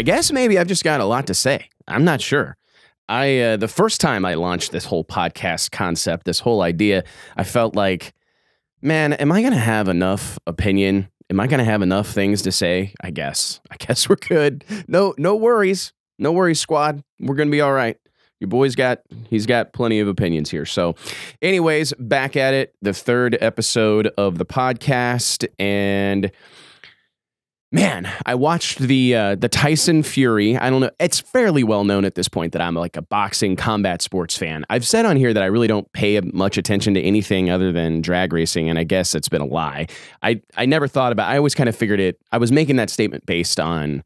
I guess maybe I've just got a lot to say. I'm not sure. I uh, the first time I launched this whole podcast concept, this whole idea, I felt like, man, am I going to have enough opinion? Am I going to have enough things to say? I guess. I guess we're good. No, no worries. No worries, squad. We're going to be all right. Your boy's got he's got plenty of opinions here. So, anyways, back at it, the third episode of the podcast, and man, I watched the uh, the Tyson Fury. I don't know. It's fairly well known at this point that I'm like a boxing combat sports fan. I've said on here that I really don't pay much attention to anything other than drag racing, and I guess it's been a lie. I I never thought about. I always kind of figured it. I was making that statement based on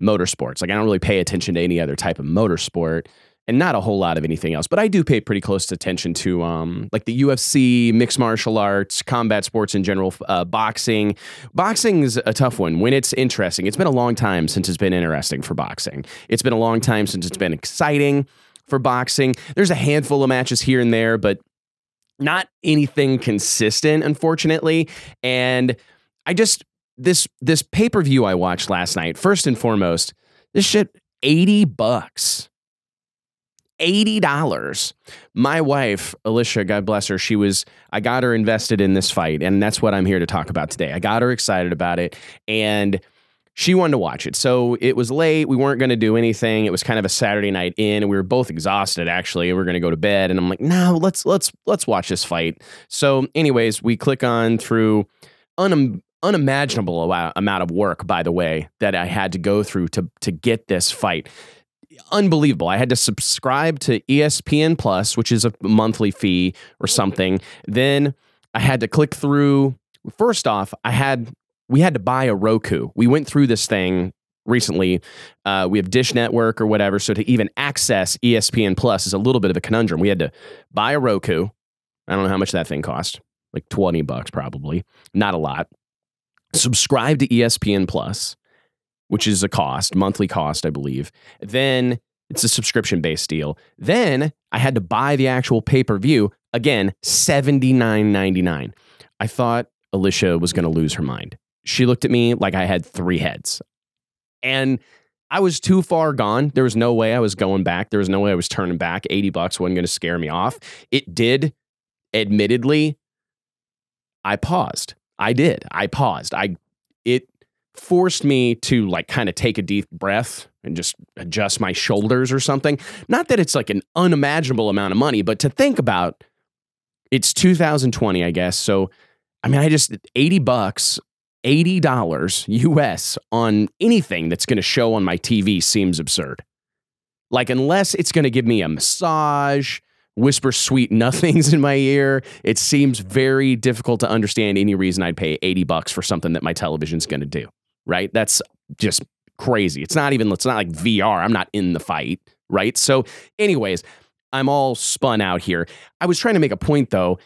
motorsports. Like I don't really pay attention to any other type of motorsport and not a whole lot of anything else. But I do pay pretty close attention to um, like the UFC, mixed martial arts, combat sports in general, uh, boxing. Boxing is a tough one when it's interesting. It's been a long time since it's been interesting for boxing. It's been a long time since it's been exciting for boxing. There's a handful of matches here and there, but not anything consistent, unfortunately. And I just this this pay per view I watched last night. First and foremost, this shit eighty bucks. $80. My wife, Alicia, God bless her, she was, I got her invested in this fight. And that's what I'm here to talk about today. I got her excited about it. And she wanted to watch it. So it was late. We weren't going to do anything. It was kind of a Saturday night in, and we were both exhausted actually. We are going to go to bed, and I'm like, "No, let's let's let's watch this fight." So, anyways, we click on through un- unimaginable amount of work, by the way, that I had to go through to to get this fight unbelievable. I had to subscribe to ESPN Plus, which is a monthly fee or something. Then I had to click through. First off, I had we had to buy a Roku. We went through this thing recently. Uh, we have Dish Network or whatever, so to even access ESPN Plus is a little bit of a conundrum. We had to buy a Roku. I don't know how much that thing cost, like twenty bucks probably, not a lot. Subscribe to ESPN Plus which is a cost, monthly cost, I believe. Then it's a subscription based deal. Then I had to buy the actual pay per view. Again, $79.99. I thought Alicia was going to lose her mind. She looked at me like I had three heads. And I was too far gone. There was no way I was going back. There was no way I was turning back. 80 bucks wasn't going to scare me off. It did, admittedly, I paused. I did. I paused. I it forced me to like kind of take a deep breath and just adjust my shoulders or something. Not that it's like an unimaginable amount of money, but to think about it's 2020, I guess. So, I mean, I just 80 bucks, $80 US on anything that's going to show on my TV seems absurd. Like, unless it's going to give me a massage, whisper sweet nothings in my ear, it seems very difficult to understand any reason I'd pay 80 bucks for something that my television's going to do right? That's just crazy. It's not even, it's not like VR. I'm not in the fight, right? So, anyways, I'm all spun out here. I was trying to make a point though.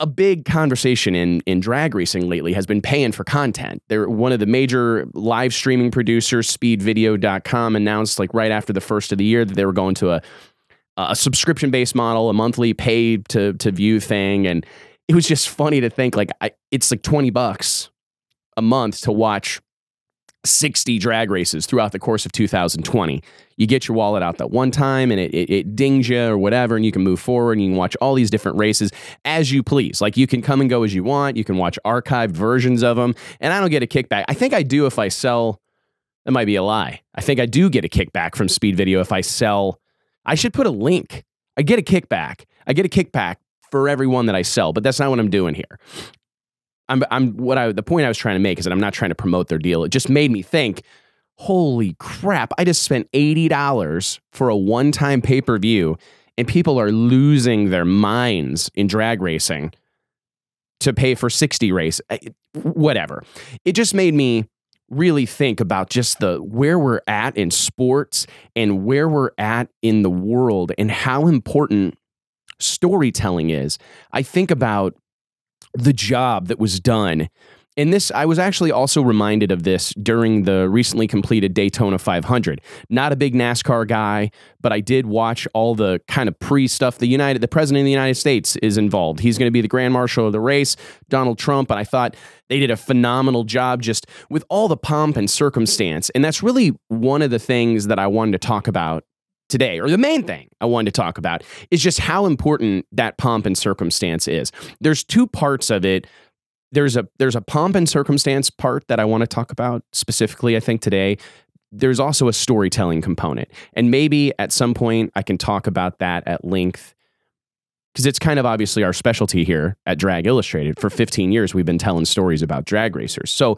A big conversation in in drag racing lately has been paying for content. They're one of the major live streaming producers, speedvideo.com, announced like right after the first of the year that they were going to a a subscription based model, a monthly pay to to view thing. And it was just funny to think like I, it's like 20 bucks a month to watch 60 drag races throughout the course of 2020. You get your wallet out that one time and it, it, it, dings you or whatever, and you can move forward and you can watch all these different races as you please. Like you can come and go as you want. You can watch archived versions of them. And I don't get a kickback. I think I do if I sell, that might be a lie. I think I do get a kickback from Speed Video if I sell. I should put a link. I get a kickback. I get a kickback for every one that I sell, but that's not what I'm doing here. I'm, I'm what I the point I was trying to make is that I'm not trying to promote their deal. It just made me think, holy crap! I just spent eighty dollars for a one time pay per view, and people are losing their minds in drag racing to pay for sixty race, eh, whatever. It just made me really think about just the where we're at in sports and where we're at in the world and how important storytelling is. I think about the job that was done and this, I was actually also reminded of this during the recently completed Daytona 500. Not a big NASCAR guy, but I did watch all the kind of pre stuff. The United, the president of the United States is involved. He's going to be the grand marshal of the race, Donald Trump. And I thought they did a phenomenal job just with all the pomp and circumstance. And that's really one of the things that I wanted to talk about today, or the main thing I wanted to talk about, is just how important that pomp and circumstance is. There's two parts of it. There's a there's a pomp and circumstance part that I want to talk about specifically I think today. There's also a storytelling component and maybe at some point I can talk about that at length because it's kind of obviously our specialty here at Drag Illustrated. For 15 years we've been telling stories about drag racers. So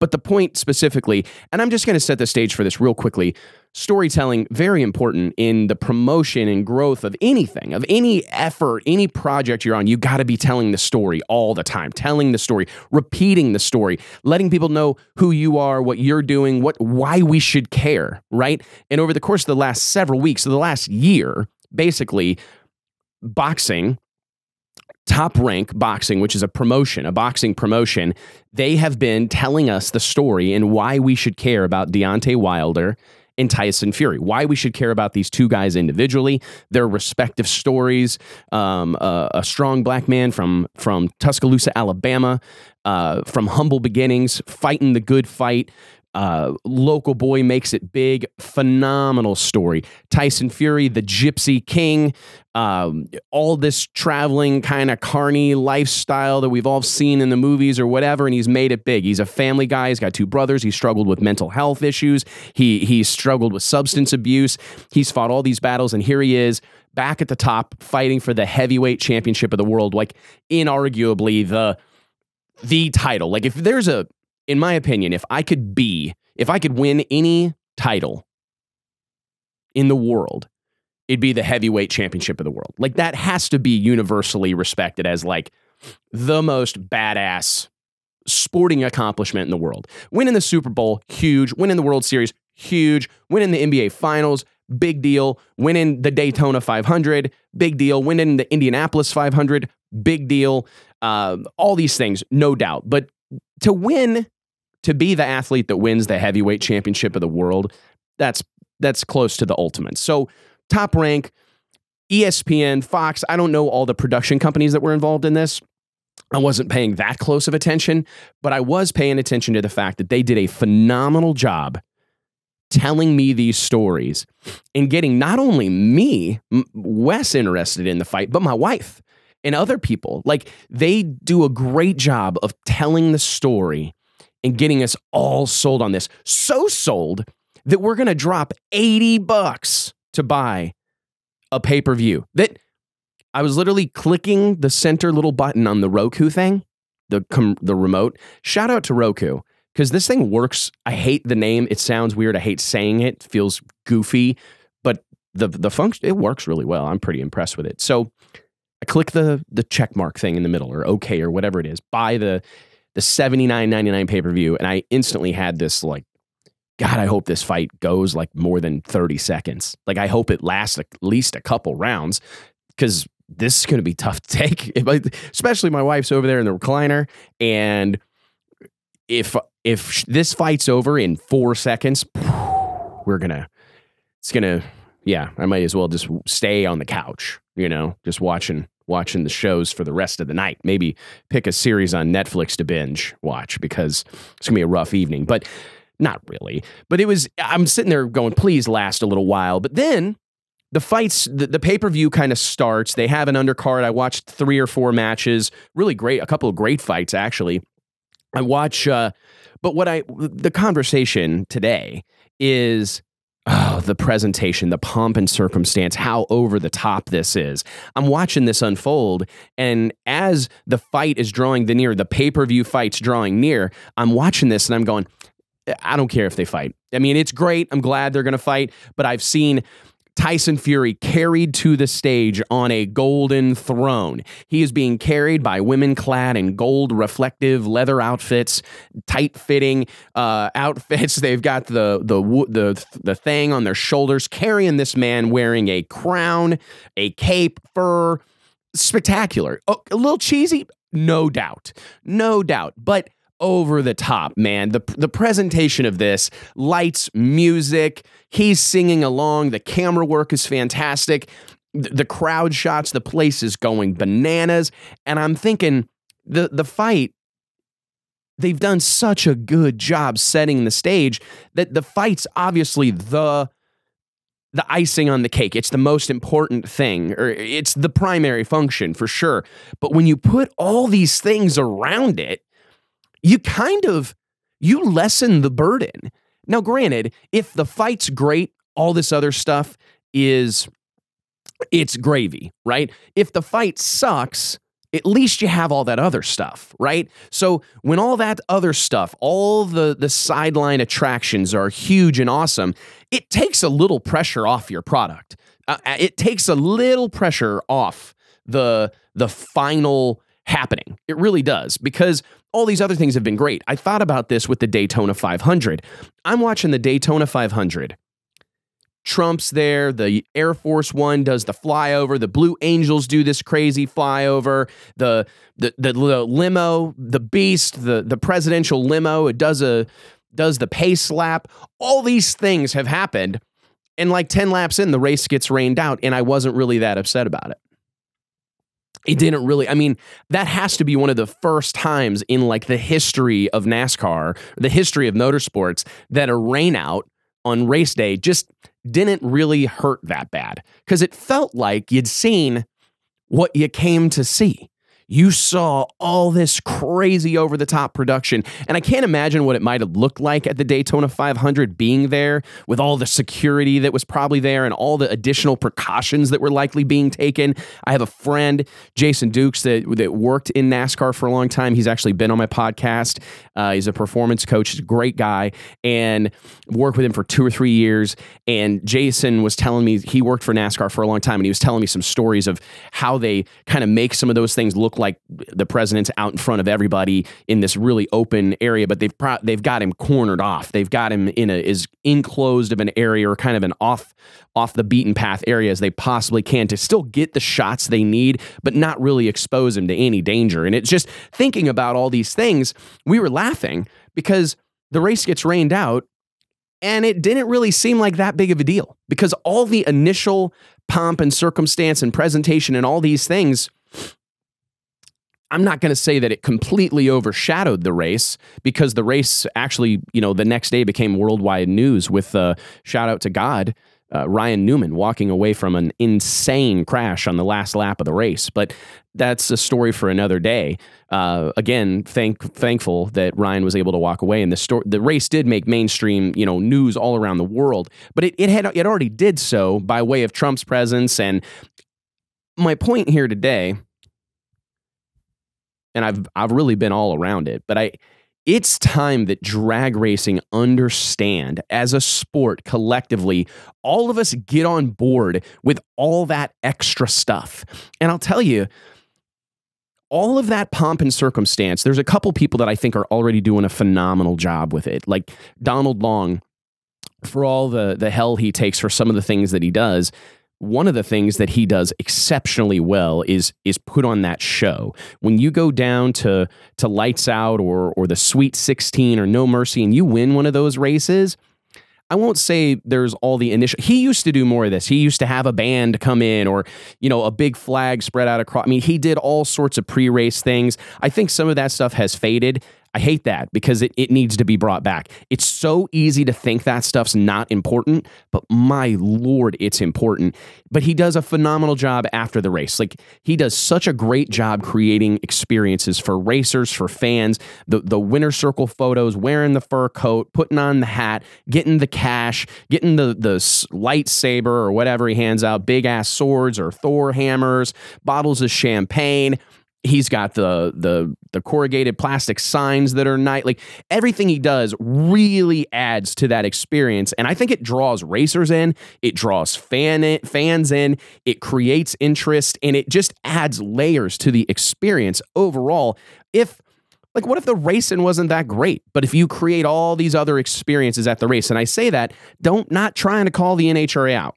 but the point specifically, and I'm just going to set the stage for this real quickly storytelling, very important in the promotion and growth of anything, of any effort, any project you're on. You got to be telling the story all the time, telling the story, repeating the story, letting people know who you are, what you're doing, what why we should care, right? And over the course of the last several weeks, of the last year, basically, boxing Top Rank Boxing, which is a promotion, a boxing promotion, they have been telling us the story and why we should care about Deontay Wilder and Tyson Fury. Why we should care about these two guys individually, their respective stories. Um, a strong black man from from Tuscaloosa, Alabama, uh, from humble beginnings, fighting the good fight, uh, local boy makes it big. Phenomenal story. Tyson Fury, the Gypsy King, um, all this traveling kind of carny lifestyle that we've all seen in the movies or whatever, and he's made it big. He's a family guy. He's got two brothers. He struggled with mental health issues. He he struggled with substance abuse. He's fought all these battles, and here he is back at the top, fighting for the heavyweight championship of the world. Like inarguably the the title. Like if there's a in my opinion, if I could be, if I could win any title in the world, it'd be the heavyweight championship of the world. Like that has to be universally respected as like the most badass sporting accomplishment in the world. Winning the Super Bowl, huge. Winning the World Series, huge. Winning the NBA Finals, big deal. Winning the Daytona 500, big deal. Winning the Indianapolis 500, big deal. Uh, all these things, no doubt. But to win to be the athlete that wins the heavyweight championship of the world, that's that's close to the ultimate. So top rank, ESPN, Fox, I don't know all the production companies that were involved in this. I wasn't paying that close of attention, but I was paying attention to the fact that they did a phenomenal job telling me these stories and getting not only me, Wes, interested in the fight, but my wife and other people. Like they do a great job of telling the story and getting us all sold on this. So sold that we're going to drop 80 bucks to buy a pay per view. That I was literally clicking the center little button on the Roku thing, the, com- the remote. Shout out to Roku because this thing works. I hate the name. It sounds weird. I hate saying it. it feels goofy, but the the function it works really well. I'm pretty impressed with it. So I click the the check mark thing in the middle or okay or whatever it is. Buy the the 79.99 pay-per-view and I instantly had this like God, I hope this fight goes like more than 30 seconds. Like I hope it lasts at least a couple rounds cuz this is going to be tough to take. Especially my wife's over there in the recliner and if if this fight's over in 4 seconds, we're going to it's going to yeah, I might as well just stay on the couch, you know, just watching watching the shows for the rest of the night. Maybe pick a series on Netflix to binge watch because it's gonna be a rough evening. But not really. But it was. I'm sitting there going, please last a little while. But then the fights, the, the pay per view kind of starts. They have an undercard. I watched three or four matches. Really great. A couple of great fights actually. I watch. Uh, but what I the conversation today is oh, the presentation, the pomp and circumstance, how over the top this is. I'm watching this unfold, and as the fight is drawing the near, the pay per view fight's drawing near, I'm watching this and I'm going, I don't care if they fight. I mean, it's great. I'm glad they're going to fight, but I've seen Tyson Fury carried to the stage on a golden throne. He is being carried by women clad in gold reflective leather outfits, tight fitting uh, outfits. They've got the, the the the thing on their shoulders, carrying this man wearing a crown, a cape, fur. Spectacular. Oh, a little cheesy, no doubt, no doubt. But over the top, man. The the presentation of this, lights, music, he's singing along, the camera work is fantastic. The, the crowd shots, the place is going bananas, and I'm thinking the the fight they've done such a good job setting the stage that the fight's obviously the the icing on the cake. It's the most important thing, or it's the primary function for sure. But when you put all these things around it, you kind of you lessen the burden. Now, granted, if the fight's great, all this other stuff is it's gravy, right? If the fight sucks, at least you have all that other stuff, right? So when all that other stuff, all the the sideline attractions are huge and awesome, it takes a little pressure off your product. Uh, uh, it takes a little pressure off the the final happening. It really does because all these other things have been great. I thought about this with the Daytona 500. I'm watching the Daytona 500 Trump's there. The Air Force One does the flyover. The Blue Angels do this crazy flyover. The the the, the limo, the Beast, the the presidential limo. It does a does the pace lap. All these things have happened, and like ten laps in, the race gets rained out, and I wasn't really that upset about it. It didn't really. I mean, that has to be one of the first times in like the history of NASCAR, the history of motorsports, that a rainout on race day just didn't really hurt that bad because it felt like you'd seen what you came to see you saw all this crazy over the top production. And I can't imagine what it might have looked like at the Daytona 500 being there with all the security that was probably there and all the additional precautions that were likely being taken. I have a friend, Jason Dukes, that, that worked in NASCAR for a long time. He's actually been on my podcast. Uh, he's a performance coach, he's a great guy, and worked with him for two or three years. And Jason was telling me he worked for NASCAR for a long time, and he was telling me some stories of how they kind of make some of those things look like the president's out in front of everybody in this really open area, but they've pro- they've got him cornered off. They've got him in a as enclosed of an area or kind of an off off the beaten path area as they possibly can to still get the shots they need, but not really expose him to any danger. And it's just thinking about all these things, we were laughing because the race gets rained out and it didn't really seem like that big of a deal because all the initial pomp and circumstance and presentation and all these things I'm not going to say that it completely overshadowed the race because the race actually, you know, the next day became worldwide news with uh, shout out to God, uh, Ryan Newman walking away from an insane crash on the last lap of the race. But that's a story for another day. Uh, again, thank thankful that Ryan was able to walk away, and the story, the race did make mainstream, you know, news all around the world. But it it had it already did so by way of Trump's presence. And my point here today and I've I've really been all around it, but I it's time that drag racing understand as a sport collectively all of us get on board with all that extra stuff. And I'll tell you all of that pomp and circumstance, there's a couple people that I think are already doing a phenomenal job with it. Like Donald Long, for all the the hell he takes for some of the things that he does, one of the things that he does exceptionally well is is put on that show. When you go down to to Lights Out or or the Sweet 16 or No Mercy and you win one of those races, I won't say there's all the initial. He used to do more of this. He used to have a band come in or, you know, a big flag spread out across. I mean, he did all sorts of pre race things. I think some of that stuff has faded. I hate that because it, it needs to be brought back. It's so easy to think that stuff's not important, but my lord, it's important. But he does a phenomenal job after the race. Like he does such a great job creating experiences for racers, for fans. The the winner circle photos, wearing the fur coat, putting on the hat, getting the cash, getting the the lightsaber or whatever he hands out, big ass swords or Thor hammers, bottles of champagne he's got the the the corrugated plastic signs that are nice like everything he does really adds to that experience. And i think it draws racers in it draws fan fans in it creates interest and it just adds layers to the experience overall. If like what if the racing wasn't that great? But if you create all these other experiences at the race and i say that don't not trying to call the nhra out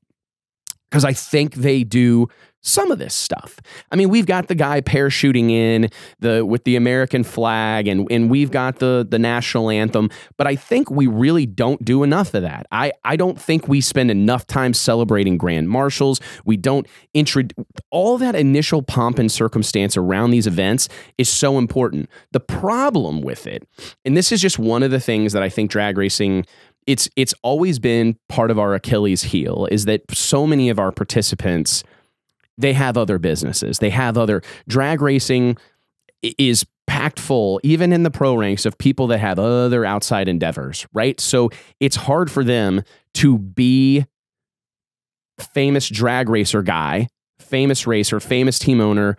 because i think they do some of this stuff. I mean, we've got the guy parachuting in the with the American flag and and we've got the the national anthem, but I think we really don't do enough of that. I I don't think we spend enough time celebrating grand marshals. We don't introduce all that initial pomp and circumstance around these events is so important. The problem with it, and this is just one of the things that I think drag racing it's it's always been part of our Achilles heel is that so many of our participants they have other businesses. They have other drag racing is packed full, even in the pro ranks, of people that have other outside endeavors, right? So it's hard for them to be famous drag racer guy, famous racer, famous team owner,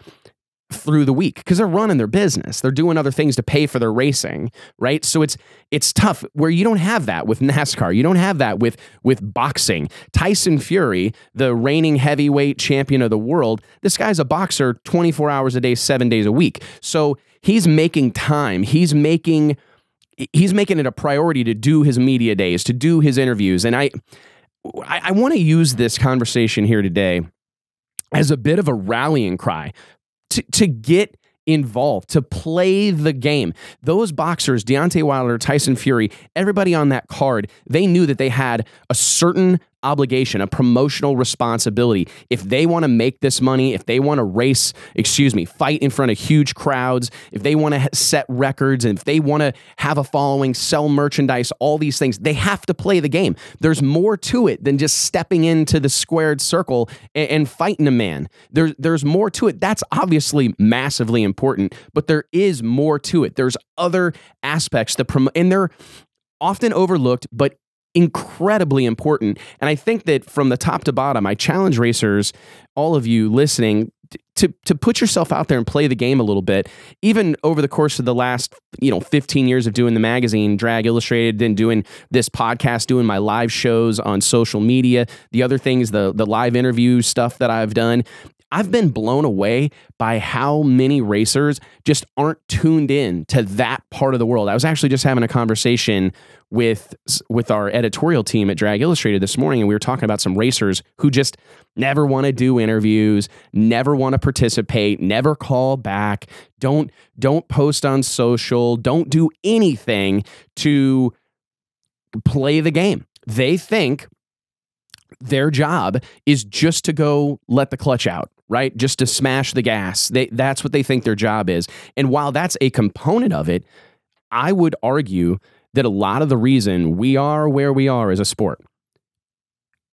through the week because they're running their business. They're doing other things to pay for their racing, right? So it's it's tough where you don't have that with NASCAR. You don't have that with with boxing. Tyson Fury, the reigning heavyweight champion of the world, this guy's a boxer 24 hours a day, 7 days a week. So he's making time. He's making he's making it a priority to do his media days, to do his interviews. And I I, I want to use this conversation here today as a bit of a rallying cry to, to get involved, to play the game. Those boxers, Deontay Wilder, Tyson Fury, everybody on that card, they knew that they had a certain obligation, a promotional responsibility. If they want to make this money, if they want to race, excuse me, fight in front of huge crowds, if they want to set records, and if they want to have a following, sell merchandise, all these things, they have to play the game. There's more to it than just stepping into the squared circle and, and fighting a man. There's there's more to it. That's obviously massively important, but there is more to it. There's other aspects that promote, and they're often overlooked, but incredibly important. And I think that from the top to bottom, I challenge racers, all of you listening, to to put yourself out there and play the game a little bit. Even over the course of the last, you know, 15 years of doing the magazine, Drag Illustrated, then doing this podcast, doing my live shows on social media, the other things, the the live interview stuff that I've done, I've been blown away by how many racers just aren't tuned in to that part of the world. I was actually just having a conversation with with our editorial team at Drag Illustrated this morning and we were talking about some racers who just never want to do interviews, never want to participate, never call back, don't don't post on social, don't do anything to play the game. They think their job is just to go let the clutch out right? Just to smash the gas. They, that's what they think their job is. And while that's a component of it, I would argue that a lot of the reason we are where we are as a sport,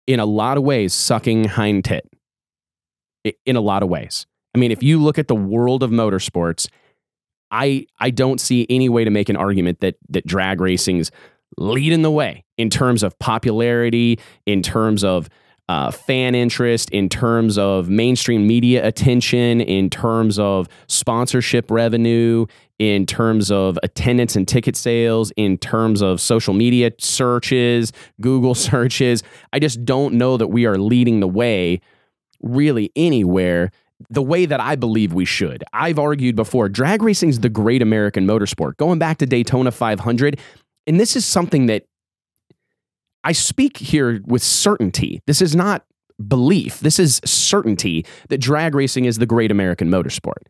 in a lot of ways, sucking hind tit. In a lot of ways. I mean, if you look at the world of motorsports, I I don't see any way to make an argument that that drag racing's leading the way in terms of popularity, in terms of uh, fan interest, in terms of mainstream media attention, in terms of sponsorship revenue, in terms of attendance and ticket sales, in terms of social media searches, Google searches. I just don't know that we are leading the way really anywhere the way that I believe we should. I've argued before drag racing is the great American motorsport. Going back to Daytona 500, and this is something that I speak here with certainty. This is not belief. This is certainty that drag racing is the great American motorsport.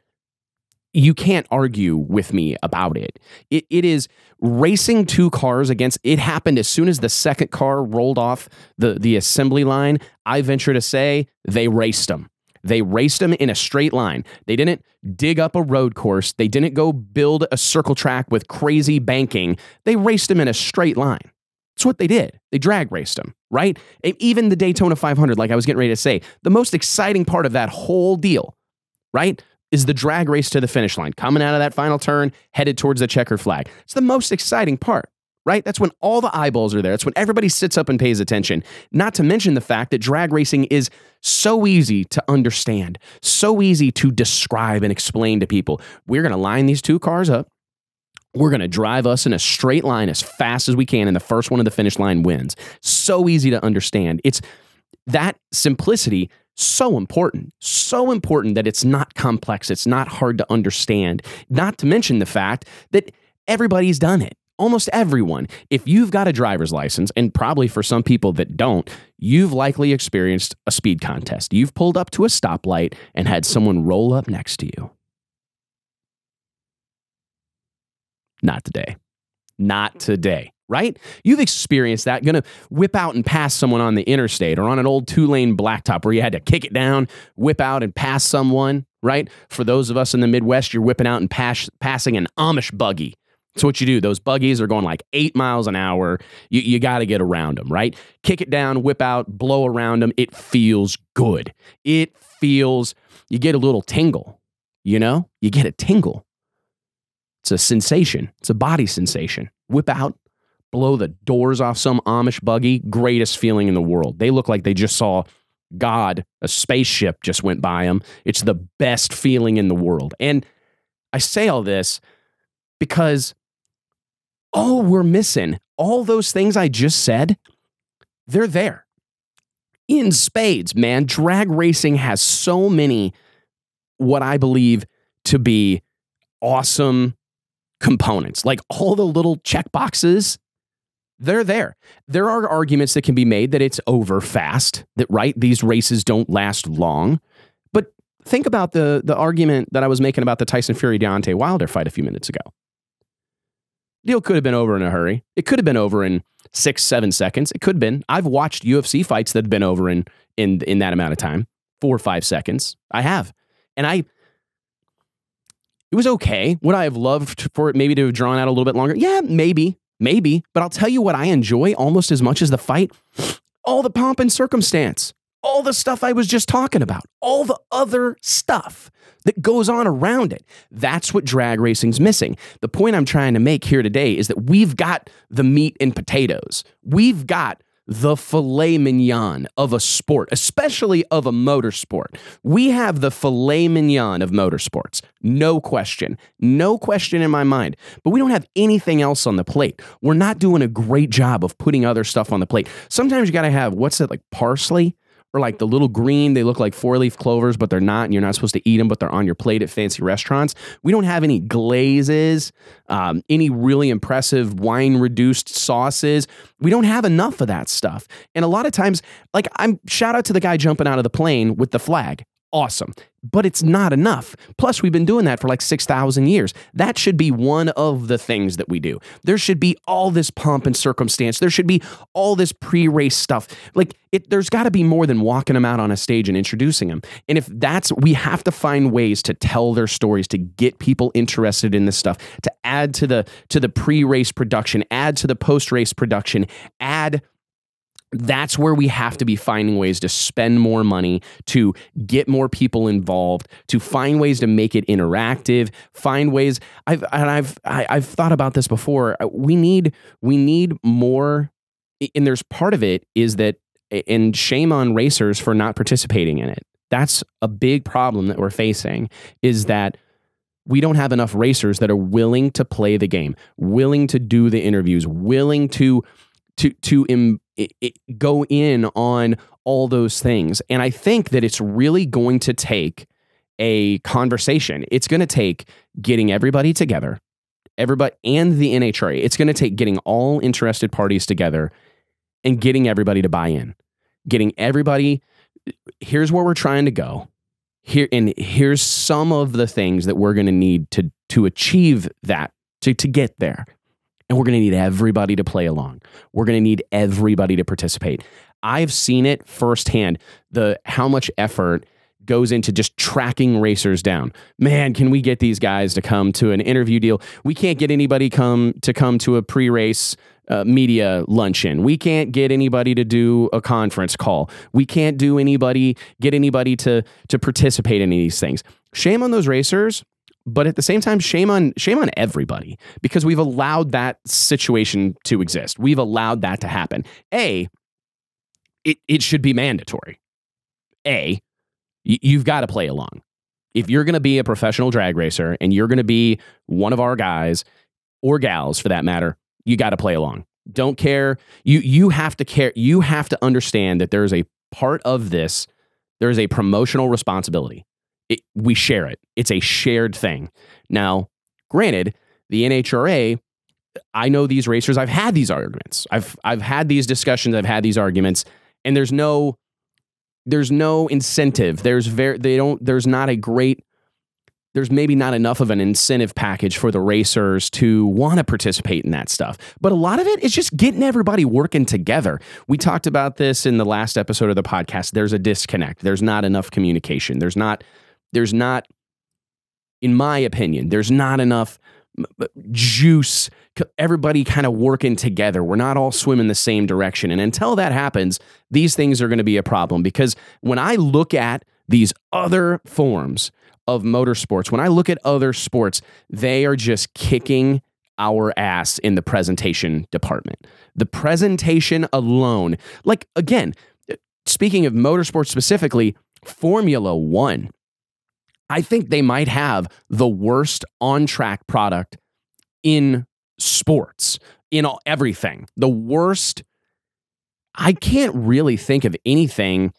You can't argue with me about it. it. It is racing two cars against. It happened as soon as the second car rolled off the, the assembly line. I venture to say they raced them. They raced them in a straight line. They didn't dig up a road course. They didn't go build a circle track with crazy banking. They raced them in a straight line. That's what they did. They drag raced him, right? Even the Daytona 500, like I was getting ready to say, the most exciting part of that whole deal, right, is the drag race to the finish line, coming out of that final turn, headed towards the checker flag. It's the most exciting part, right? That's when all the eyeballs are there. It's when everybody sits up and pays attention. Not to mention the fact that drag racing is so easy to understand, so easy to describe and explain to people. We're going to line these two cars up we're going to drive us in a straight line as fast as we can, and the first one of the finish line wins. So easy to understand. It's that simplicity so important, so important that it's not complex, it's not hard to understand. Not to mention the fact that everybody's done it. almost everyone, if you've got a driver's license, and probably for some people that don't, you've likely experienced a speed contest. You've pulled up to a stoplight and had someone roll up next to you. Not today. Not mm. today, right? You've experienced that. Gonna whip out and pass someone on the interstate or on an old two lane blacktop where you had to kick it down, whip out and pass someone, right? For those of us in the Midwest, you're whipping out and pass, passing an Amish buggy. That's what you do. Those buggies are going like eight miles an hour. You, you got to get around them, right? Kick it down, whip out, blow around them. It feels good. It feels, you get a little tingle, you know? You get a tingle. It's a sensation, it's a body sensation. Whip out, blow the doors off some Amish buggy, greatest feeling in the world. They look like they just saw God, a spaceship just went by them. It's the best feeling in the world. And I say all this because all we're missing, all those things I just said, they're there in spades, man. Drag racing has so many, what I believe to be awesome components, like all the little check boxes, they're there. There are arguments that can be made that it's over fast, that right, these races don't last long. But think about the the argument that I was making about the Tyson Fury Deontay Wilder fight a few minutes ago. Deal could have been over in a hurry. It could have been over in six, seven seconds. It could have been. I've watched UFC fights that have been over in in in that amount of time, four or five seconds. I have, and I it was okay. Would I have loved for it maybe to have drawn out a little bit longer? Yeah, maybe, maybe. But I'll tell you what I enjoy almost as much as the fight all the pomp and circumstance, all the stuff I was just talking about, all the other stuff that goes on around it. That's what drag racing's missing. The point I'm trying to make here today is that we've got the meat and potatoes. We've got the filet mignon of a sport, especially of a motorsport. We have the filet mignon of motorsports, no question, no question in my mind. But we don't have anything else on the plate. We're not doing a great job of putting other stuff on the plate. Sometimes you got to have what's it like parsley? Or like the little green, they look like four leaf clovers, but they're not, and you're not supposed to eat them, but they're on your plate at fancy restaurants. We don't have any glazes, um, any really impressive wine reduced sauces. We don't have enough of that stuff. And a lot of times, like I'm shout out to the guy jumping out of the plane with the flag awesome. But it's not enough. Plus, we've been doing that for like 6,000 years. That should be one of the things that we do. There should be all this pomp and circumstance. There should be all this pre race stuff. Like, it, there's got to be more than walking them out on a stage and introducing them. And if that's, we have to find ways to tell their stories, to get people interested in this stuff, to add to the, to the pre race production, add to the post race production, add that's where we have to be finding ways to spend more money to get more people involved to find ways to make it interactive find ways i've and i've I, have i have thought about this before uh, we need we need more and there's part of it is that and shame on racers for not participating in it. That's a big problem that we're facing is that we don't have enough racers that are willing to play the game willing to do the interviews willing to to to it, it, go in on all those things. And I think that it's really going to take a conversation. It's going to take getting everybody together, everybody and the NHRA. It's going to take getting all interested parties together and getting everybody to buy in. Getting everybody here's where we're trying to go. Here and here's some of the things that we're going to need to to achieve that to to get there. And we're going to need everybody to play along. We're going to need everybody to participate. I've seen it firsthand the how much effort goes into just tracking racers down. Man, can we get these guys to come to an interview deal? We can't get anybody come to come to a pre-race uh, media luncheon. We can't get anybody to do a conference call. We can't do anybody get anybody to to participate in any of these things. Shame on those racers but at the same time shame on shame on everybody because we've allowed that situation to exist. We've allowed that to happen. A it, it should be mandatory. A you've got to play along. If you're going to be a professional drag racer and you're going to be one of our guys or gals for that matter you got to play along. Don't care. You you have to care you have to understand that there's a part of this there's a promotional responsibility it, we share it. It's a shared thing. Now, granted, the NHRA I know these racers. I've had these arguments. I've I've had these discussions. I've had these arguments, and there's no there's no incentive. There's very they don't. There's not a great. There's maybe not enough of an incentive package for the racers to want to participate in that stuff. But a lot of it is just getting everybody working together. We talked about this in the last episode of the podcast. There's a disconnect. There's not enough communication. There's not. There's not. In my opinion, there's not enough juice, everybody kind of working together. We're not all swimming the same direction. And until that happens, these things are going to be a problem because when I look at these other forms of motorsports, when I look at other sports, they are just kicking our ass in the presentation department. The presentation alone, like again, speaking of motorsports specifically, Formula One I think they might have the worst on track product in sports, in all, everything. The worst. I can't really think of anything.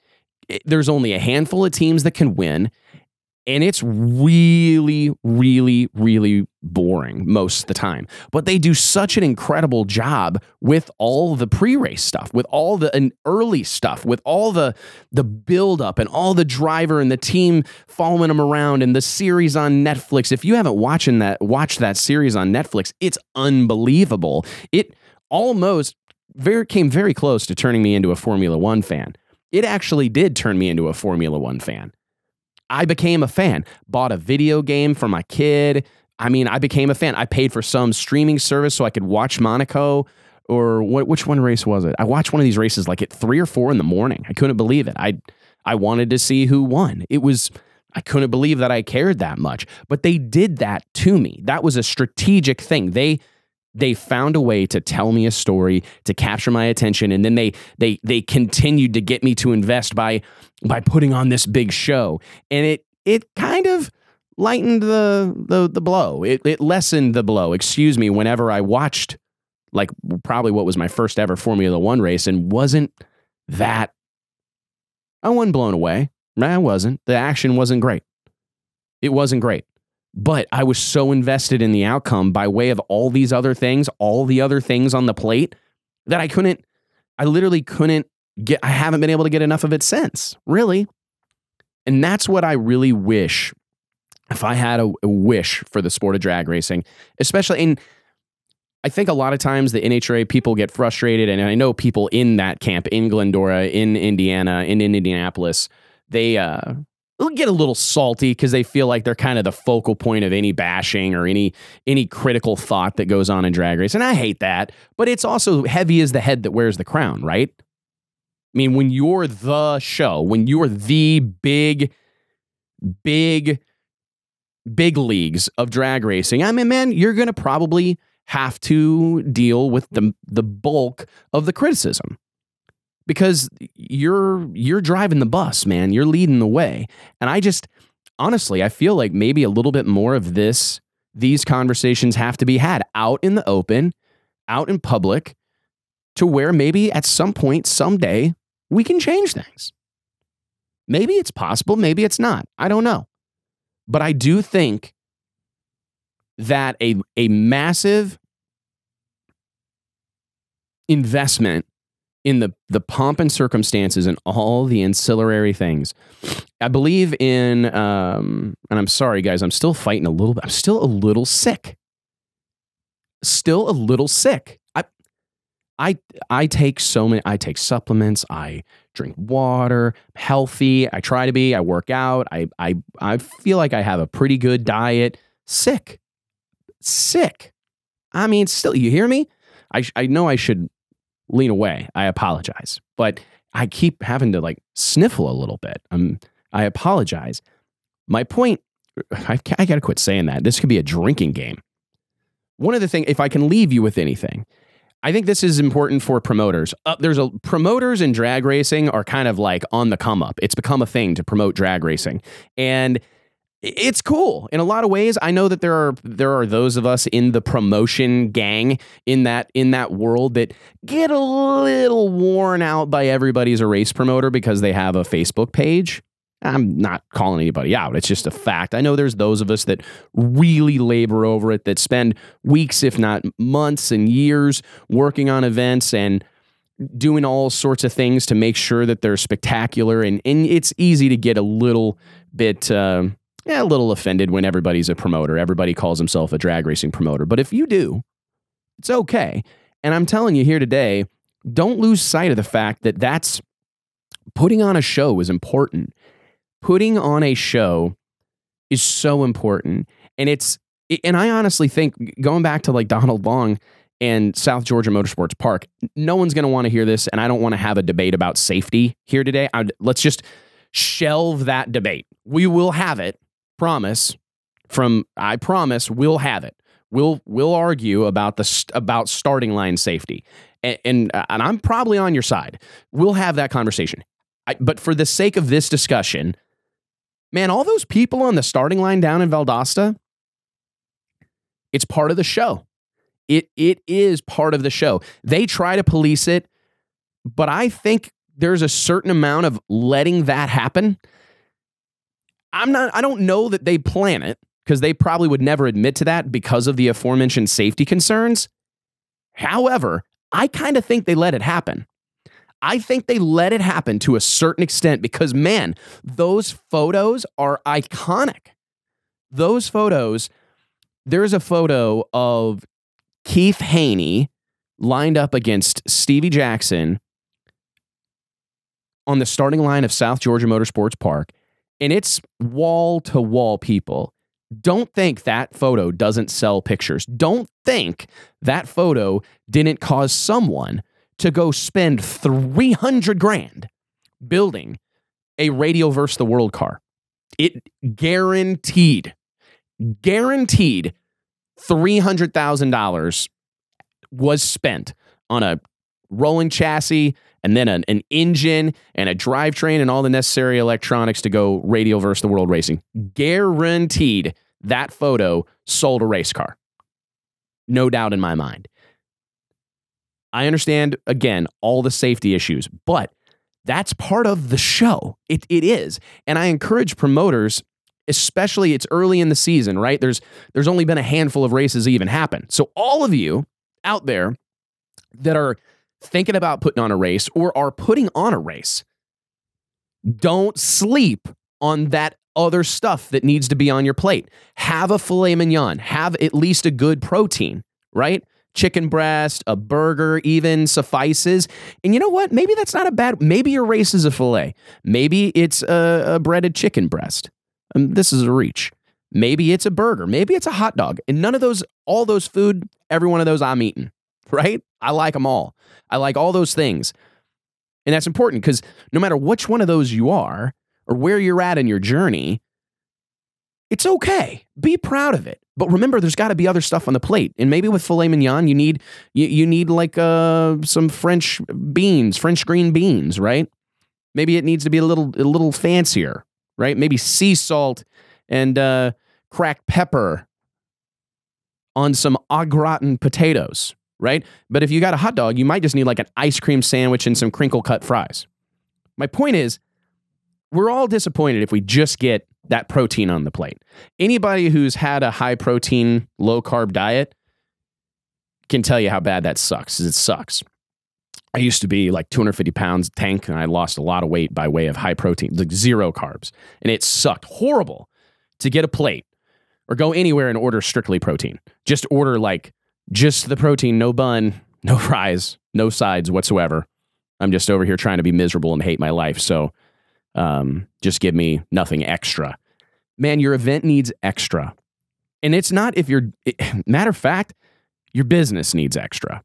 There's only a handful of teams that can win and it's really, really, really boring most of the time. But they do such an incredible job with all the pre-race stuff, with all the early stuff, with all the the build-up and all the driver and the team following them around and the series on Netflix. If you haven't watching that, watched that series on Netflix, it's unbelievable. It almost very came very close to turning me into a Formula One fan. It actually did turn me into a Formula One fan. I became a fan. Bought a video game for my kid. I mean, I became a fan. I paid for some streaming service so I could watch Monaco or what, which one race was it? I watched one of these races like at three or four in the morning. I couldn't believe it. I I wanted to see who won. It was I couldn't believe that I cared that much. But they did that to me. That was a strategic thing. They they found a way to tell me a story to capture my attention and then they they they continued to get me to invest by by putting on this big show. And it it kind of lightened the the the blow. It it lessened the blow. Excuse me whenever i watched like probably what was my first ever formula 1 race and wasn't that i wasn't blown away. I wasn't. The action wasn't great. It wasn't great but I was so invested in the outcome by way of all these other things, all the other things on the plate, that I couldn't, I literally couldn't get, I haven't been able to get enough of it since, really. And that's what I really wish if I had a, a wish for the sport of drag racing, especially in, I think a lot of times the NHRA people get frustrated, and I know people in that camp in Glendora, in Indiana, in, in Indianapolis, they uh, get a little salty because they feel like they're kind of the focal point of any bashing or any any critical thought that goes on in drag race. And I hate that, but it's also heavy as the head that wears the crown, right? I mean, when you're the show, when you're the big, big, big leagues of drag racing, I mean, man, you're gonna probably have to deal with the the bulk of the criticism because you're you're driving the bus, man. You're leading the way. And I just honestly, I feel like maybe a little bit more of this these conversations have to be had out in the open, out in public to where maybe at some point someday we can change things. Maybe it's possible, maybe it's not. I don't know. But I do think that a a massive investment in the the pomp and circumstances and all the ancillary things. I believe in, um, and I'm sorry, guys, I'm still fighting a little bit. I'm still a little sick. Still a little sick. I, I, I take so many. I take supplements. I drink water. Healthy. I try to be. I work out. I, I, I feel like I have a pretty good diet. Sick, sick. I mean, still, you hear me? I, I know I should lean away. I apologize. But I keep having to like sniffle a little bit. Um, I apologize. My point, I, I got to quit saying that. This could be a drinking game. One of the things, if I can leave you with anything, I think this is important for promoters. Uh, there's a promoters in drag racing are kind of like on the come up. It's become a thing to promote drag racing, and it's cool in a lot of ways. I know that there are there are those of us in the promotion gang in that in that world that get a little worn out by everybody's a race promoter because they have a Facebook page. I'm not calling anybody out. It's just a fact. I know there's those of us that really labor over it, that spend weeks, if not months and years working on events and doing all sorts of things to make sure that they're spectacular. And, and it's easy to get a little bit, uh, yeah, a little offended when everybody's a promoter. Everybody calls himself a drag racing promoter. But if you do, it's okay. And I'm telling you here today, don't lose sight of the fact that that's putting on a show is important. Putting on a show is so important. And it's, and I honestly think going back to like Donald Long and South Georgia Motorsports Park, no one's going to want to hear this. And I don't want to have a debate about safety here today. I'd, let's just shelve that debate. We will have it, promise. From I promise, we'll have it. We'll we'll argue about the about starting line safety, and and, and I'm probably on your side. We'll have that conversation. I, but for the sake of this discussion, man, all those people on the starting line down in Valdosta, it's part of the show. It it is part of the show. They try to police it, but I think there's a certain amount of letting that happen. I'm not I don't know that they plan it because they probably would never admit to that because of the aforementioned safety concerns. However, I kind of think they let it happen. I think they let it happen to a certain extent because, man, those photos are iconic. Those photos, there's a photo of Keith Haney lined up against Stevie Jackson on the starting line of South Georgia Motorsports Park, and it's wall to wall people. Don't think that photo doesn't sell pictures. Don't think that photo didn't cause someone to go spend 300 grand building a radial versus the world car. It guaranteed, guaranteed $300,000 was spent on a rolling chassis and then an, an engine and a drivetrain and all the necessary electronics to go radial versus the world racing. Guaranteed that photo sold a race car. No doubt in my mind. I understand, again, all the safety issues, but that's part of the show. It, it is. And I encourage promoters especially it's early in the season, right? There's there's only been a handful of races even happen. So all of you out there that are thinking about putting on a race or are putting on a race, don't sleep on that other stuff that needs to be on your plate. Have a filet mignon, have at least a good protein, right? Chicken breast, a burger even suffices. And you know what? Maybe that's not a bad. Maybe your race is a filet. Maybe it's a, a breaded chicken breast. Um, this is a reach. Maybe it's a burger. Maybe it's a hot dog. And none of those, all those food, every one of those I'm eating, right? I like them all. I like all those things. And that's important because no matter which one of those you are or where you're at in your journey, it's okay. Be proud of it. But remember, there's got to be other stuff on the plate. And maybe with filet mignon, you need you, you need like uh, some French beans, French green beans, right? Maybe it needs to be a little a little fancier right? Maybe sea salt and uh, cracked pepper on some au gratin potatoes, right? But if you got a hot dog, you might just need like an ice cream sandwich and some crinkle cut fries. My point is, we're all disappointed if we just get that protein on the plate. Anybody who's had a high protein, low carb diet can tell you how bad that sucks. It sucks. I used to be like 250 pounds tank, and I lost a lot of weight by way of high protein, like zero carbs. And it sucked horrible to get a plate or go anywhere and order strictly protein. Just order like just the protein, no bun, no fries, no sides whatsoever. I'm just over here trying to be miserable and hate my life. So um, just give me nothing extra. Man, your event needs extra. And it's not if you're, it, matter of fact, your business needs extra.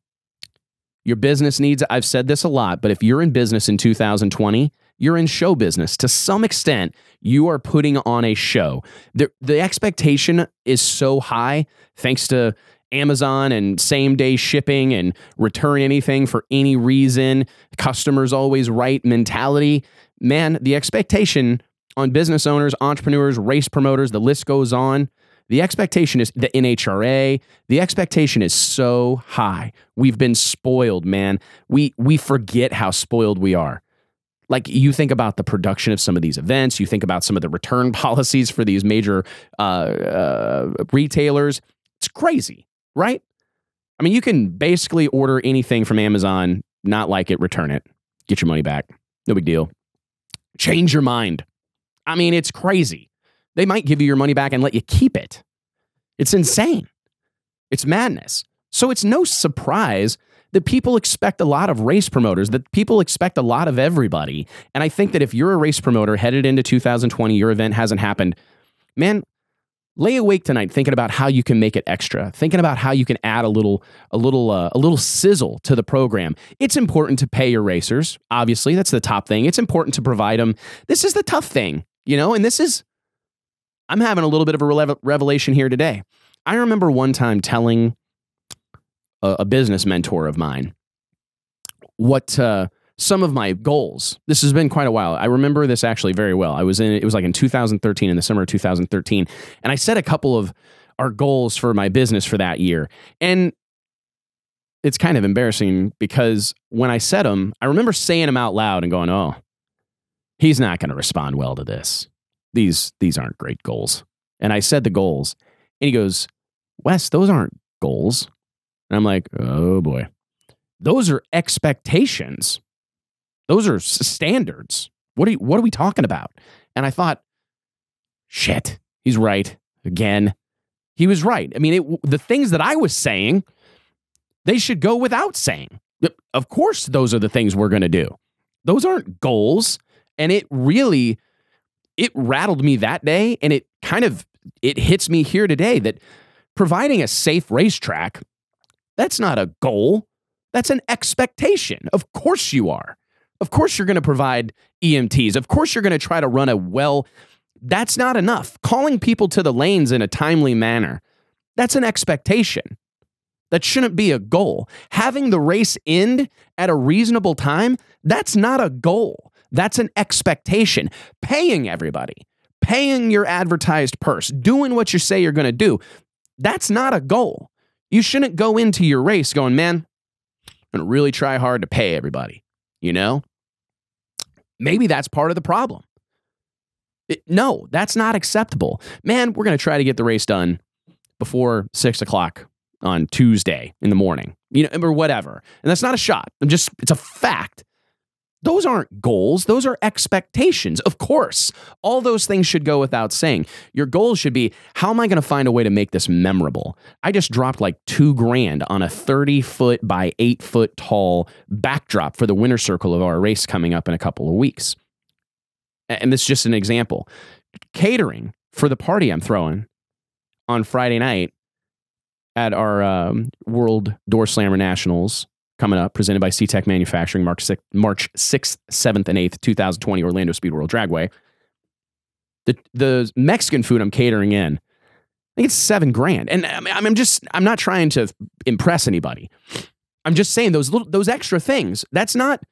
Your business needs, I've said this a lot, but if you're in business in 2020, you're in show business. To some extent, you are putting on a show. The, the expectation is so high thanks to Amazon and same day shipping and return anything for any reason, customers always right mentality. Man, the expectation on business owners, entrepreneurs, race promoters, the list goes on. The expectation is the NHRA. The expectation is so high. We've been spoiled, man. We we forget how spoiled we are. Like you think about the production of some of these events, you think about some of the return policies for these major uh, uh, retailers. It's crazy, right? I mean, you can basically order anything from Amazon, not like it, return it, get your money back. No big deal. Change your mind. I mean, it's crazy. They might give you your money back and let you keep it. It's insane. It's madness. So it's no surprise that people expect a lot of race promoters, that people expect a lot of everybody. And I think that if you're a race promoter headed into 2020, your event hasn't happened, man, lay awake tonight thinking about how you can make it extra thinking about how you can add a little a little uh, a little sizzle to the program. It's important to pay your racers obviously that's the top thing. It's important to provide them this is the tough thing you know and this is i'm having a little bit of a revelation here today. I remember one time telling a, a business mentor of mine what uh, some of my goals. This has been quite a while. I remember this actually very well. I was in it was like in 2013 in the summer of 2013 and I set a couple of our goals for my business for that year. And it's kind of embarrassing because when I said them, I remember saying them out loud and going, "Oh, he's not going to respond well to this. These these aren't great goals." And I said the goals, and he goes, "Wes, those aren't goals." And I'm like, "Oh boy. Those are expectations. Those are standards. What are you, what are we talking about?" And I thought, "Shit, he's right again." He was right. I mean, it, the things that I was saying, they should go without saying. Of course, those are the things we're going to do. Those aren't goals. And it really, it rattled me that day. And it kind of, it hits me here today that providing a safe racetrack, that's not a goal. That's an expectation. Of course you are. Of course you're going to provide EMTs. Of course you're going to try to run a well. That's not enough. Calling people to the lanes in a timely manner, that's an expectation. That shouldn't be a goal. Having the race end at a reasonable time, that's not a goal. That's an expectation. Paying everybody, paying your advertised purse, doing what you say you're going to do, that's not a goal. You shouldn't go into your race going, man, I'm going to really try hard to pay everybody. You know? Maybe that's part of the problem. It, no, that's not acceptable. Man, we're going to try to get the race done before six o'clock on Tuesday in the morning, you know, or whatever. And that's not a shot. I'm just, it's a fact. Those aren't goals, those are expectations. Of course, all those things should go without saying. Your goal should be how am I going to find a way to make this memorable? I just dropped like two grand on a 30 foot by eight foot tall backdrop for the winner circle of our race coming up in a couple of weeks. And this is just an example. Catering for the party I'm throwing on Friday night at our um, World Door Slammer Nationals coming up, presented by SeaTech Manufacturing, March 6th, March 6th, 7th, and 8th, 2020, Orlando Speed World Dragway. The, the Mexican food I'm catering in, I think it's seven grand. And um, I'm just, I'm not trying to impress anybody. I'm just saying those little, those extra things, that's not,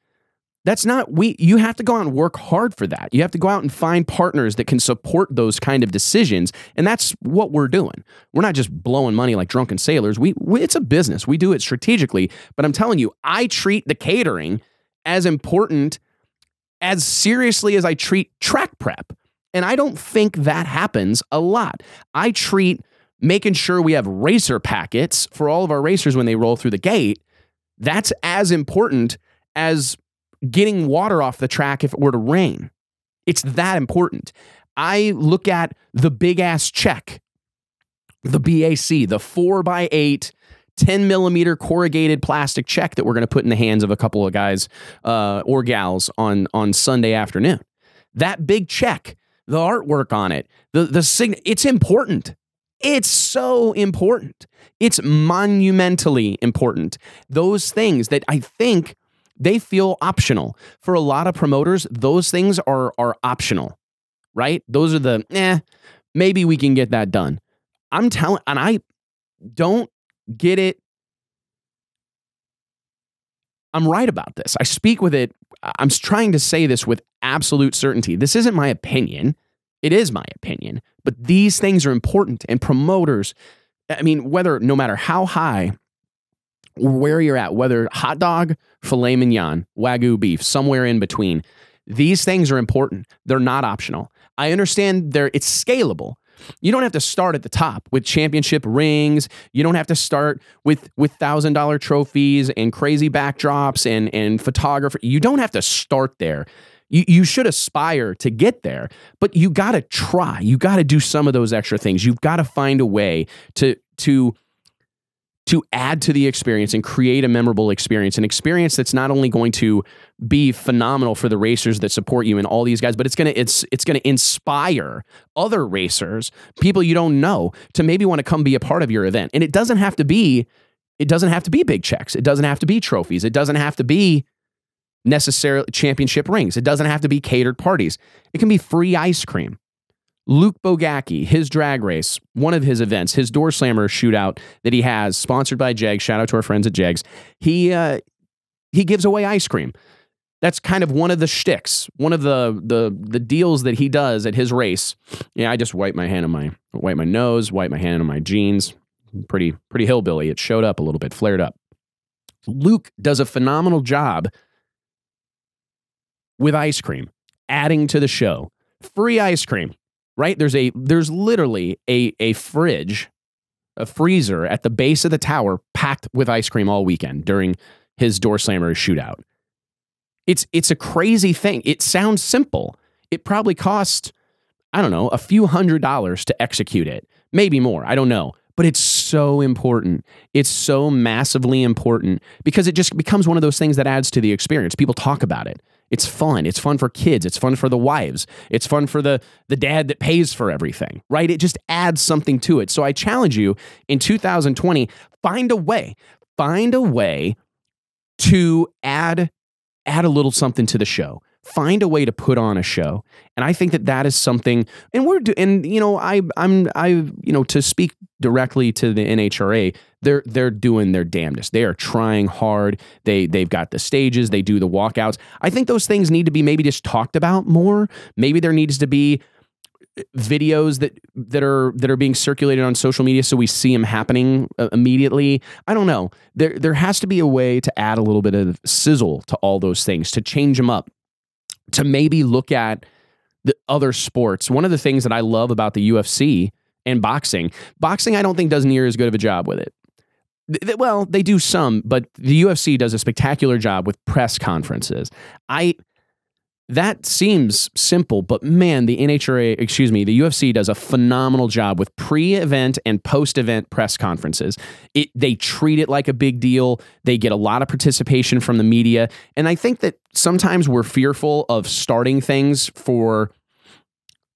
that's not we you have to go out and work hard for that. You have to go out and find partners that can support those kind of decisions and that's what we're doing. We're not just blowing money like drunken sailors. We, we it's a business. We do it strategically but i'm telling you i treat the catering as important as seriously as i treat track prep and i don't think that happens a lot. I treat making sure we have racer packets for all of our racers when they roll through the gate. That's as important as getting water off the track if it were to rain. It's that important. I look at the big ass check, the BAC, the four by eight, 10 millimeter corrugated plastic check that we're going to put in the hands of a couple of guys uh, or gals on, on Sunday afternoon. That big check, the artwork on it, the, the sign, it's important. It's so important. It's monumentally important. Those things that I think they feel optional. For a lot of promoters, those things are are optional, right? Those are the eh, maybe we can get that done. I'm telling and I don't get it. I'm right about this. I speak with it. I'm trying to say this with absolute certainty. This isn't my opinion. It is my opinion. But these things are important and promoters, I mean, whether no matter how high where you're at, whether hot dog, filet mignon, wagyu beef, somewhere in between. These things are important. They're not optional. I understand they're it's scalable. You don't have to start at the top with championship rings. You don't have to start with with thousand dollar trophies and crazy backdrops and and photography. You don't have to start there. You, you should aspire to get there, but you got to try. You got to do some of those extra things. You've got to find a way to to to add to the experience and create a memorable experience, an experience that's not only going to be phenomenal for the racers that support you and all these guys, but it's gonna it's it's gonna inspire other racers, people you don't know, to maybe want to come be a part of your event. And it doesn't have to be it doesn't have to be big checks. It doesn't have to be trophies. It doesn't have to be necessarily championship rings. It doesn't have to be catered parties. It can be free ice cream. Luke Bogacki, his drag race, one of his events, his door slammer shootout that he has, sponsored by Jegs. Shout out to our friends at Jegs. He uh, he gives away ice cream. That's kind of one of the shticks, one of the the the deals that he does at his race. Yeah, I just wipe my hand on my wipe my nose, wipe my hand on my jeans. Pretty pretty hillbilly. It showed up a little bit, flared up. Luke does a phenomenal job with ice cream, adding to the show. Free ice cream right? There's a there's literally a a fridge, a freezer at the base of the tower packed with ice cream all weekend during his door slammer shootout. It's it's a crazy thing. It sounds simple. It probably cost I don't know, a few hundred dollars to execute it. Maybe more. I don't know. But it's so important. It's so massively important because it just becomes one of those things that adds to the experience. People talk about it. It's fun. It's fun for kids. It's fun for the wives. It's fun for the the dad that pays for everything, right? It just adds something to it. So I challenge you in 2020, find a way. Find a way to add add a little something to the show find a way to put on a show. And i think that that is something and we're do, and you know i i'm i you know to speak directly to the nhra they're they're doing their damnedest. They are trying hard. They they've got the stages. They do the walkouts. I think those things need to be maybe just talked about more. Maybe there needs to be videos that that are that are being circulated on social media so we see them happening uh, immediately. I don't know. There there has to be a way to add a little bit of sizzle to all those things to change them up to maybe look at the other sports. One of the things that I love about the UFC and boxing, boxing I don't think does near as good of a job with it. Well, they do some, but the UFC does a spectacular job with press conferences. I that seems simple, but man, the NHRA, excuse me, the UFC does a phenomenal job with pre-event and post-event press conferences. It they treat it like a big deal. They get a lot of participation from the media, and I think that sometimes we're fearful of starting things for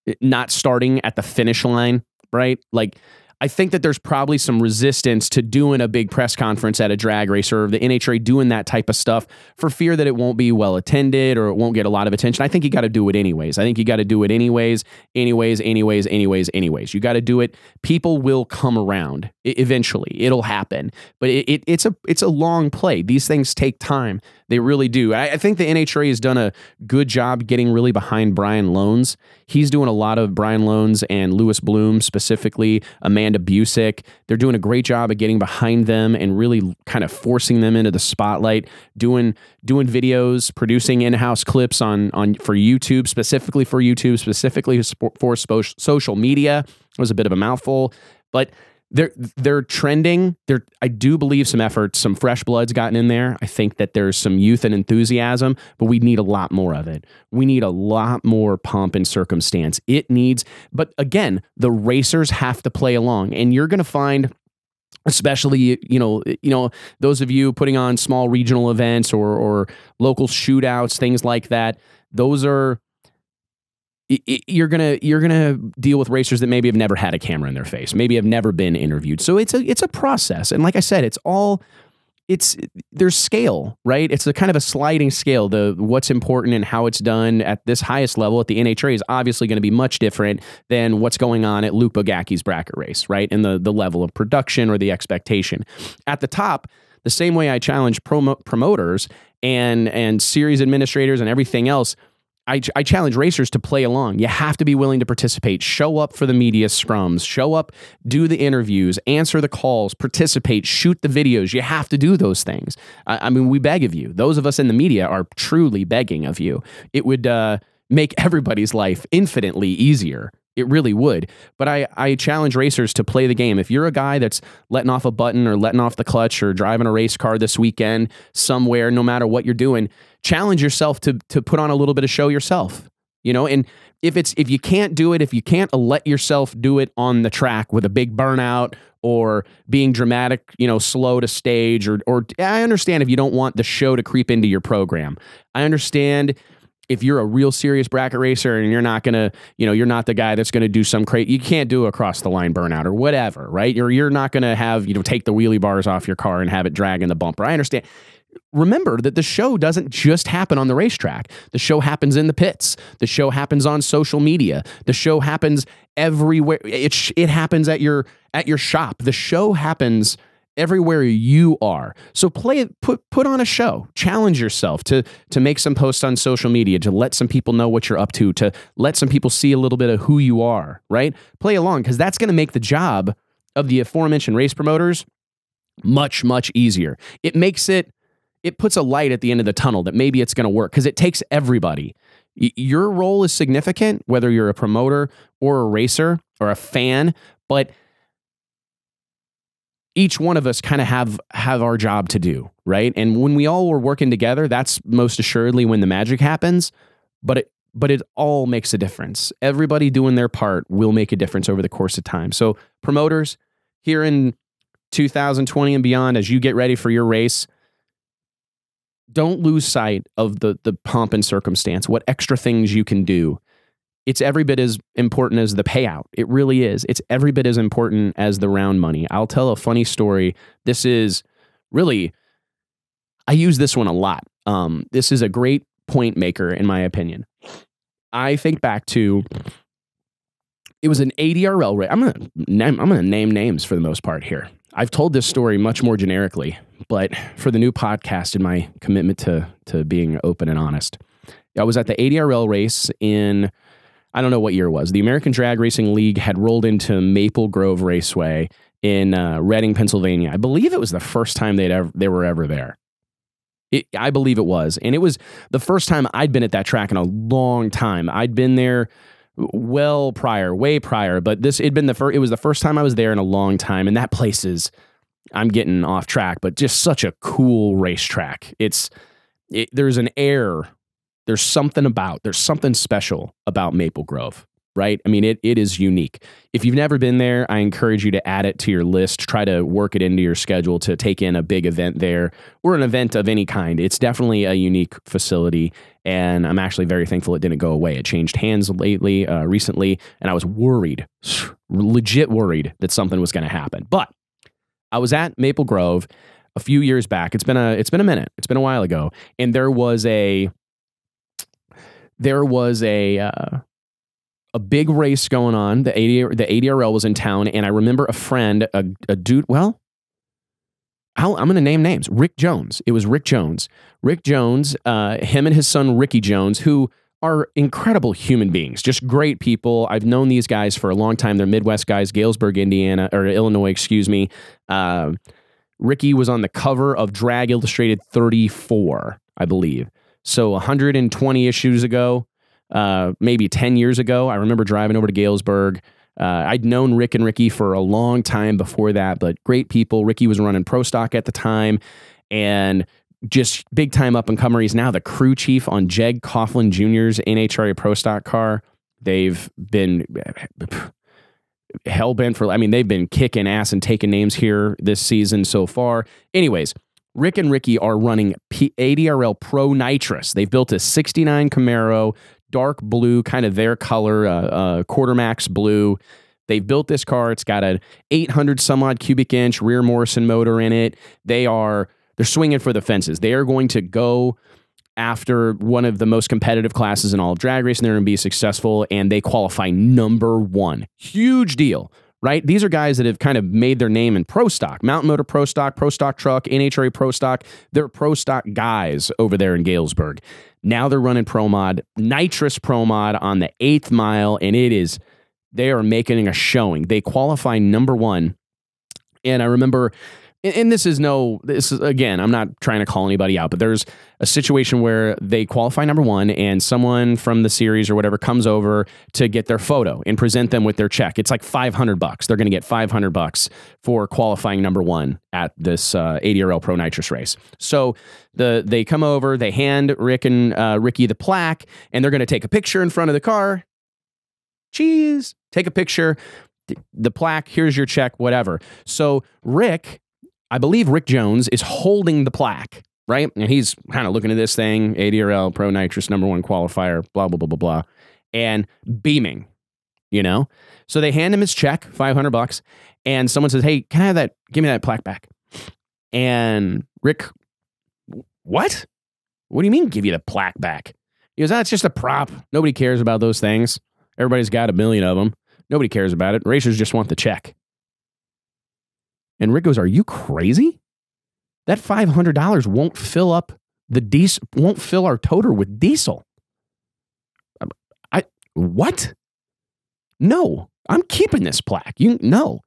eh, not starting at the finish line, right? Like I think that there's probably some resistance to doing a big press conference at a drag race or the NHRA doing that type of stuff for fear that it won't be well attended or it won't get a lot of attention. I think you got to do it anyways. I think you got to do it anyways, anyways, anyways, anyways, anyways. You got to do it. People will come around eventually. It'll happen, but it, it, it's a it's a long play. These things take time. They really do. I, I think the NHRA has done a good job getting really behind Brian Lohnes. He's doing a lot of Brian Lohnes and Lewis Bloom specifically, Amanda Busick. They're doing a great job of getting behind them and really kind of forcing them into the spotlight, doing doing videos, producing in-house clips on on for YouTube, specifically for YouTube, specifically for social media. It was a bit of a mouthful, but they're they're trending. There, I do believe some effort, some fresh blood's gotten in there. I think that there's some youth and enthusiasm, but we need a lot more of it. We need a lot more pomp and circumstance. It needs, but again, the racers have to play along, and you're going to find especially you know you know those of you putting on small regional events or or local shootouts things like that those are you're gonna you're gonna deal with racers that maybe have never had a camera in their face, maybe have never been interviewed. So it's a it's a process, and like I said, it's all it's there's scale, right? It's a kind of a sliding scale. The what's important and how it's done at this highest level at the NHRA is obviously going to be much different than what's going on at Luke Bogacki's bracket race, right? And the the level of production or the expectation at the top. The same way I challenge promo- promoters and and series administrators and everything else I, I challenge racers to play along. You have to be willing to participate. Show up for the media scrums. Show up, do the interviews, answer the calls, participate, shoot the videos. You have to do those things. I, I mean, we beg of you. Those of us in the media are truly begging of you. It would uh, make everybody's life infinitely easier it really would. But I, I challenge racers to play the game. If you're a guy that's letting off a button or letting off the clutch or driving a race car this weekend somewhere, no matter what you're doing, challenge yourself to to put on a little bit of show yourself. You know, and if it's if you can't do it, if you can't let yourself do it on the track with a big burnout or being dramatic, you know, slow to stage or or I understand if you don't want the show to creep into your program. I understand if you're a real serious bracket racer and you're not gonna, you know, you're not the guy that's gonna do some crate, you can't do across the line burnout or whatever, right? You're you're not gonna have, you know, take the wheelie bars off your car and have it drag in the bumper. I understand. Remember that the show doesn't just happen on the racetrack. The show happens in the pits. The show happens on social media. The show happens everywhere. It it happens at your at your shop. The show happens everywhere you are. So play put put on a show. Challenge yourself to to make some posts on social media, to let some people know what you're up to, to let some people see a little bit of who you are, right? Play along because that's going to make the job of the aforementioned race promoters much much easier. It makes it it puts a light at the end of the tunnel that maybe it's going to work because it takes everybody. your role is significant whether you're a promoter or a racer or a fan, but each one of us kind of have have our job to do, right? And when we all were working together, that's most assuredly when the magic happens. But it but it all makes a difference. Everybody doing their part will make a difference over the course of time. So promoters here in 2020 and beyond, as you get ready for your race, don't lose sight of the the pomp and circumstance. What extra things you can do it's every bit as important as the payout. It really is. It's every bit as important as the round money. I'll tell a funny story. This is really, I use this one a lot. Um, this is a great point maker, in my opinion. I think back to it was an ADRL race. I'm gonna I'm gonna name names for the most part here. I've told this story much more generically, but for the new podcast and my commitment to to being open and honest, I was at the ADRL race in I don't know what year it was. The American Drag Racing League had rolled into Maple Grove Raceway in uh, Reading, Pennsylvania. I believe it was the first time they'd ever they were ever there. It, I believe it was, and it was the first time I'd been at that track in a long time. I'd been there well prior, way prior, but this it'd been the first. It was the first time I was there in a long time, and that place is. I'm getting off track, but just such a cool racetrack. It's it, there's an air there's something about, there's something special about Maple Grove, right? I mean, it, it is unique. If you've never been there, I encourage you to add it to your list. Try to work it into your schedule to take in a big event there or an event of any kind. It's definitely a unique facility. And I'm actually very thankful it didn't go away. It changed hands lately, uh, recently, and I was worried, legit worried that something was going to happen. But I was at Maple Grove a few years back. It's been a it's been a minute. It's been a while ago, and there was a there was a uh, a big race going on. The AD, the ADRL was in town, and I remember a friend, a, a dude. Well, i am going to name names. Rick Jones. It was Rick Jones. Rick Jones. Uh, him and his son Ricky Jones, who are incredible human beings, just great people. I've known these guys for a long time. They're Midwest guys, Galesburg, Indiana, or Illinois, excuse me. Uh, Ricky was on the cover of Drag Illustrated 34, I believe. So 120 issues ago, uh, maybe 10 years ago, I remember driving over to Galesburg. Uh, I'd known Rick and Ricky for a long time before that, but great people. Ricky was running Pro Stock at the time and just big time up and comer. He's now the crew chief on Jeg Coughlin Jr.'s NHRA Pro Stock car. They've been hell bent for, I mean, they've been kicking ass and taking names here this season so far. Anyways, Rick and Ricky are running P- ADRL Pro Nitrous. They've built a 69 Camaro, dark blue, kind of their color, uh, uh, blue. They've built this car. It's got an 800 some odd cubic inch Reher-Morrison motor in it. They are they're swinging for the fences. They are going to go after one of the most competitive classes in all of drag racing. And they're going to be successful, and they qualify number one. Huge deal right? These are guys that have kind of made their name in pro stock, Mountain Motor Pro Stock, Pro Stock Truck, NHRA Pro Stock. They're pro stock guys over there in Galesburg. Now they're running Pro Mod, nitrous Pro Mod on the eighth mile, and it is, they are making a showing. They qualify number one. And I remember and this is no this is again i'm not trying to call anybody out but there's a situation where they qualify number one and someone from the series or whatever comes over to get their photo and present them with their check. It's like 500 bucks. They're going to get 500 bucks for qualifying number one at this uh, adrl pro nitrous race. So the they come over they hand rick and uh, ricky the plaque and they're going to take a picture in front of the car. Cheese. Take a picture. The plaque here's your check whatever. So rick I believe Rick Jones is holding the plaque, right? And he's kind of looking at this thing, ADRL Pro Nitrous number one qualifier, blah, blah, blah, blah, blah, and beaming, you know? So they hand him his check, 500 bucks, and someone says, Hey, can I have that? Give me that plaque back. And Rick, what? What do you mean give you the plaque back? He goes, ah, That's just a prop. Nobody cares about those things. Everybody's got a million of them. Nobody cares about it. Racers just want the check. And Rick goes, Are you crazy? That $500 won't fill up the diesel, won't fill our toter with diesel. I, what? No, I'm keeping this plaque. You no.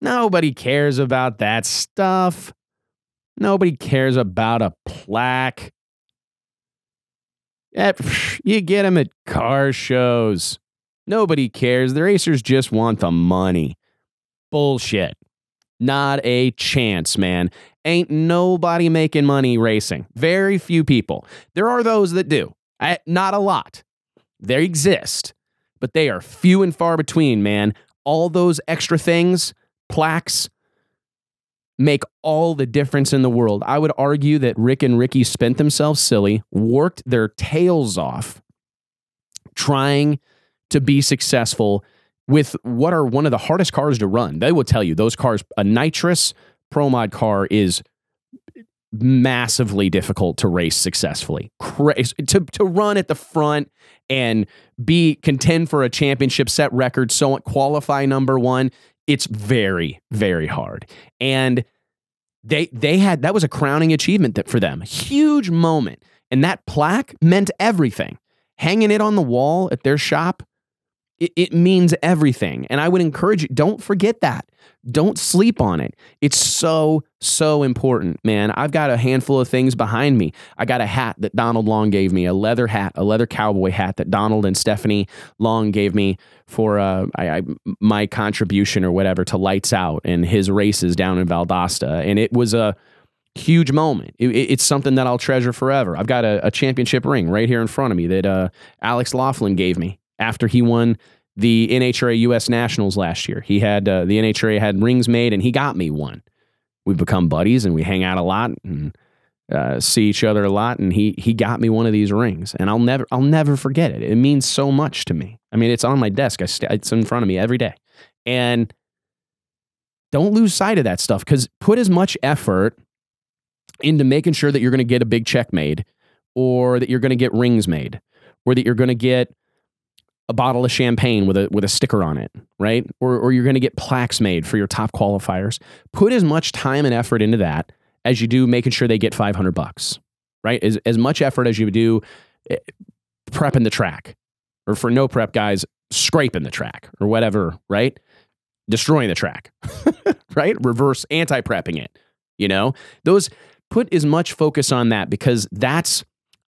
Nobody cares about that stuff. Nobody cares about a plaque. You get them at car shows. Nobody cares. The racers just want the money. Bullshit. Not a chance, man. Ain't nobody making money racing. Very few people. There are those that do. I, not a lot. They exist, but they are few and far between, man. All those extra things, plaques, make all the difference in the world. I would argue that Rick and Ricky spent themselves silly, worked their tails off trying to be successful with what are one of the hardest cars to run. They will tell you those cars, a nitrous pro mod car is massively difficult to race successfully. Crazy to to run at the front and be contend for a championship, set record, so qualify number one. It's very very hard, and they they had that was a crowning achievement that for them, huge moment, and that plaque meant everything. Hanging it on the wall at their shop it, it means everything. And I would encourage you, don't forget that. Don't sleep on it. It's so, so important, man. I've got a handful of things behind me. I got a hat that Donald Long gave me, a leather hat, a leather cowboy hat that Donald and Stephanie Long gave me for uh, I, I, my contribution or whatever to Lights Out and his races down in Valdosta. And it was a huge moment. It, it's something that I'll treasure forever. I've got a, a, championship ring right here in front of me that uh, Alex Laughlin gave me after he won the NHRA US Nationals last year. He had uh, the NHRA had rings made, and he got me one. We've become buddies, and we hang out a lot and uh, see each other a lot. And he he got me one of these rings, and I'll never I'll never forget it. It means so much to me. I mean, it's on my desk. I st- it's in front of me every day, and don't lose sight of that stuff because put as much effort into making sure that you're going to get a big check made, or that you're going to get rings made, or that you're going to get a bottle of champagne with a with a sticker on it, right? Or or you're going to get plaques made for your top qualifiers. Put as much time and effort into that as you do making sure they get 500 bucks, right? As as much effort as you do eh, prepping the track, or for no prep guys, scraping the track or whatever, right? Destroying the track, right? Reverse anti prepping it. You know those. Put as much focus on that because that's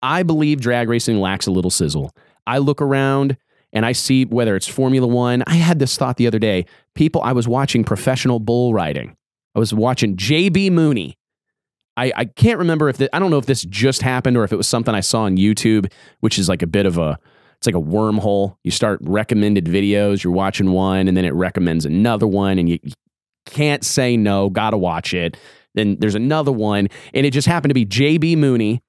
I believe drag racing lacks a little sizzle. I look around and I see whether it's Formula One. I had this thought the other day. People, I was watching professional bull riding. I was watching JB Mooney. I, I can't remember if the, I don't know if this just happened or if it was something I saw on YouTube, which is like a bit of a it's like a wormhole. You start recommended videos, you're watching one, and then it recommends another one, and you, you can't say no, gotta watch it. Then there's another one, and it just happened to be JB Mooney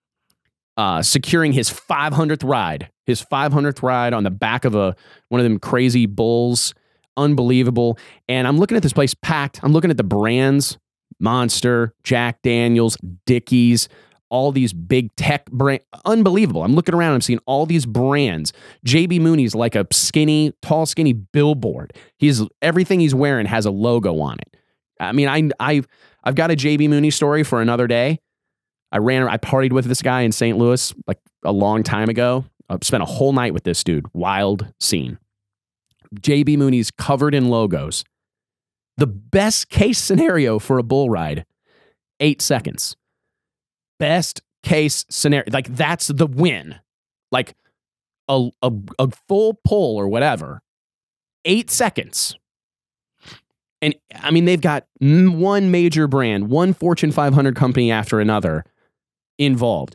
uh, securing his 500th ride, his 500th ride on the back of a one of them crazy bulls, unbelievable. And I'm looking at this place packed. I'm looking at the brands: Monster, Jack Daniels, Dickies, all these big tech brand unbelievable. I'm looking around, I'm seeing all these brands. JB Mooney's like a skinny, tall, skinny billboard. He's everything he's wearing has a logo on it. I mean, I I've I've got a JB Mooney story for another day. I ran I partied with this guy in St. Louis like a long time ago. I spent a whole night with this dude. Wild scene. JB Mooney's covered in logos. The best case scenario for a bull ride, eight seconds. Best case scenario. Like that's the win. Like a, a, a full pull or whatever, eight seconds. And I mean, they've got one major brand, one Fortune 500 company after another involved.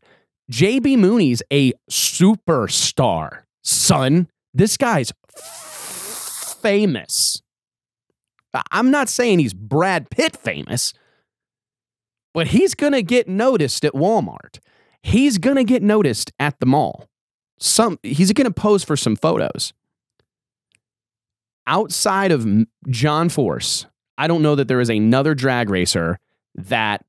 JB Mooney's a superstar, son. This guy's famous. I'm not saying he's Brad Pitt famous, but he's going to get noticed at Walmart. He's going to get noticed at the mall. Some he's going to pose for some photos. Outside of John Force, I don't know that there is another drag racer that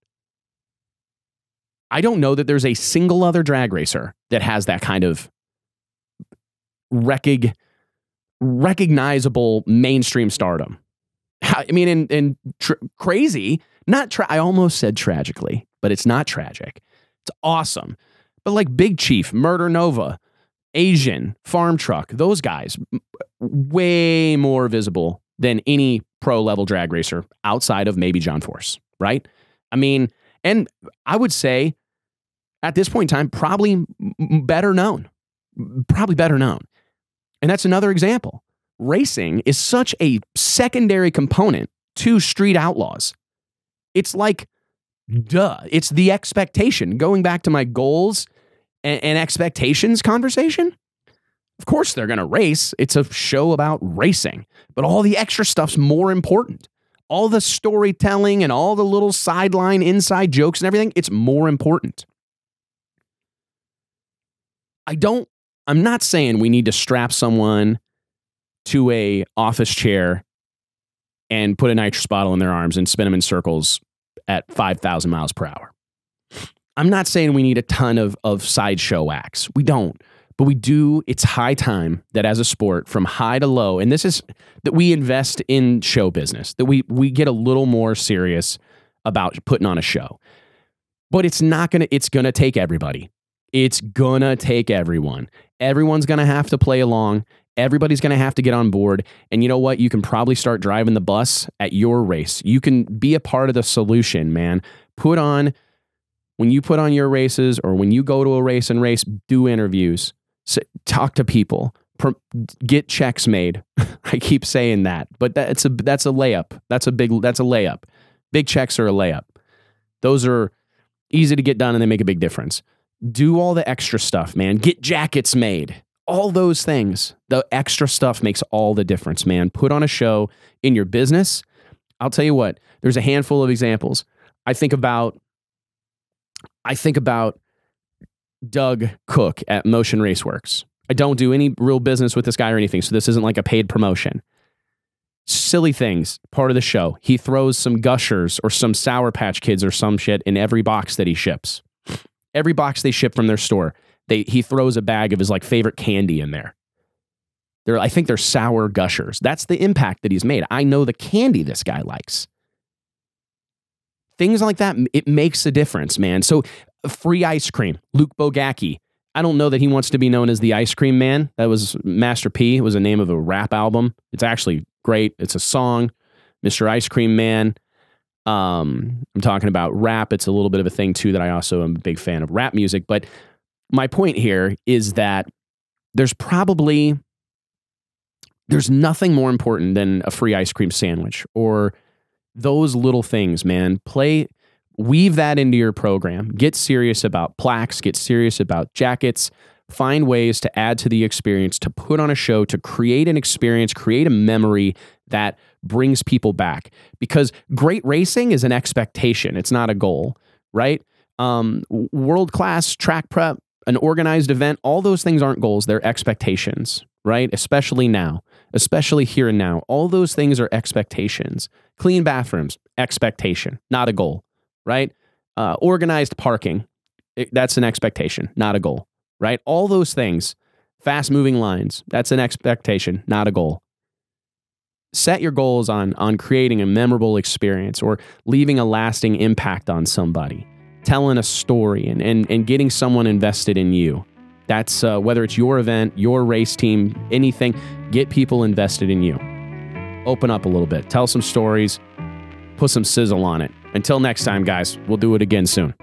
I don't know that there's a single other drag racer that has that kind of recog- recognizable mainstream stardom. I mean, and, and tr- crazy, not, tra- I almost said tragically, but it's not tragic. It's awesome. But like Big Chief, Murder Nova, Asian, Farm Truck, those guys, way more visible than any pro level drag racer outside of maybe John Force, right? I mean, and I would say at this point in time, probably better known, probably better known. And that's another example racing is such a secondary component to street outlaws. It's like, duh, it's the expectation. Going back to my goals and, and expectations conversation, of course they're going to race. It's a show about racing, but all the extra stuff's more important. All the storytelling and all the little sideline inside jokes and everything, it's more important. I don't I'm not saying we need to strap someone to a office chair and put a nitrous bottle in their arms and spin them in circles at 5,000 miles per hour. I'm not saying we need a ton of, of sideshow acts. We don't. But we do, it's high time that as a sport, from high to low, and this is that we invest in show business, that we, we get a little more serious about putting on a show. But it's not gonna, it's gonna take everybody. It's gonna take everyone. Everyone's gonna have to play along. Everybody's going to have to get on board. And you know what? You can probably start driving the bus at your race. You can be a part of the solution, man. Put on, when you put on your races or when you go to a race and race, do interviews, talk to people, get checks made. I keep saying that, but that's a, that's a layup. That's a big, that's a layup. Big checks are a layup. Those are easy to get done and they make a big difference. Do all the extra stuff, man. Get jackets made all those things, the extra stuff makes all the difference, man. Put on a show in your business. I'll tell you what, there's a handful of examples. I think about I think about Doug Cook at Motion Raceworks. I don't do any real business with this guy or anything, so this isn't like a paid promotion. Silly things, part of the show. He throws some gushers or some Sour Patch Kids or some shit in every box that he ships. Every box they ship from their store they he throws a bag of his like favorite candy in there. They're, I think they're sour gushers. That's the impact that he's made. I know the candy this guy likes. Things like that, it makes a difference, man. So, uh, free ice cream, Luke Bogacki. I don't know that he wants to be known as the ice cream man. That was Master P, it was the name of a rap album. It's actually great. It's a song, Mr. Ice Cream Man. Um, I'm talking about rap. It's a little bit of a thing too that I also am a big fan of rap music. But my point here is that there's probably there's nothing more important than a free ice cream sandwich or those little things, man. Play weave that into your program. Get serious about plaques, get serious about jackets. Find ways to add to the experience, to put on a show, to create an experience, create a memory that brings people back. Because great racing is an expectation, it's not a goal, right? Um, World class track prep, an organized event, all those things aren't goals, they're expectations, right? Especially now, especially here and now. All those things are expectations. Clean bathrooms, expectation, not a goal, right? Uh, organized parking, it, that's an expectation, not a goal, right? All those things, fast moving lines, that's an expectation, not a goal. Set your goals on, on creating a memorable experience or leaving a lasting impact on somebody, telling a story and, and, and getting someone invested in you. That's uh, whether it's your event, your race team, anything, get people invested in you. Open up a little bit, tell some stories, put some sizzle on it. Until next time, guys, we'll do it again soon.